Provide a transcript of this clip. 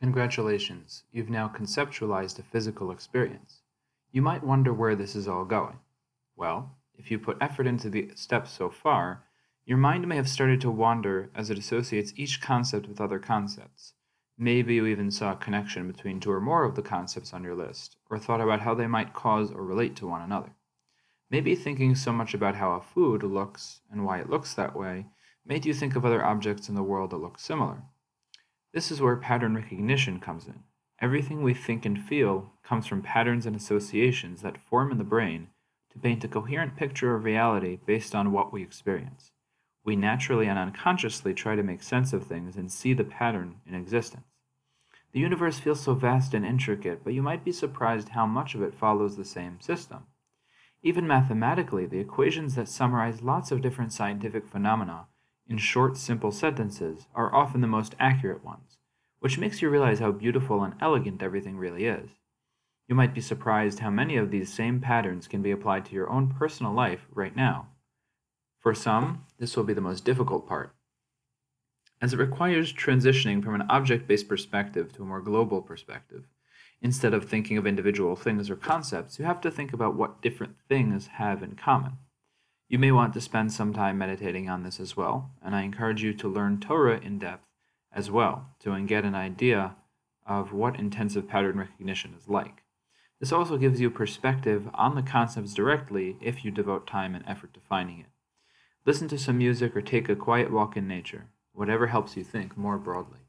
Congratulations, you've now conceptualized a physical experience. You might wonder where this is all going. Well, if you put effort into the steps so far, your mind may have started to wander as it associates each concept with other concepts. Maybe you even saw a connection between two or more of the concepts on your list, or thought about how they might cause or relate to one another. Maybe thinking so much about how a food looks and why it looks that way made you think of other objects in the world that look similar. This is where pattern recognition comes in. Everything we think and feel comes from patterns and associations that form in the brain to paint a coherent picture of reality based on what we experience. We naturally and unconsciously try to make sense of things and see the pattern in existence. The universe feels so vast and intricate, but you might be surprised how much of it follows the same system. Even mathematically, the equations that summarize lots of different scientific phenomena in short, simple sentences are often the most accurate ones, which makes you realize how beautiful and elegant everything really is. You might be surprised how many of these same patterns can be applied to your own personal life right now. For some, this will be the most difficult part, as it requires transitioning from an object based perspective to a more global perspective. Instead of thinking of individual things or concepts, you have to think about what different things have in common. You may want to spend some time meditating on this as well, and I encourage you to learn Torah in depth as well to get an idea of what intensive pattern recognition is like. This also gives you perspective on the concepts directly if you devote time and effort to finding it. Listen to some music or take a quiet walk in nature, whatever helps you think more broadly.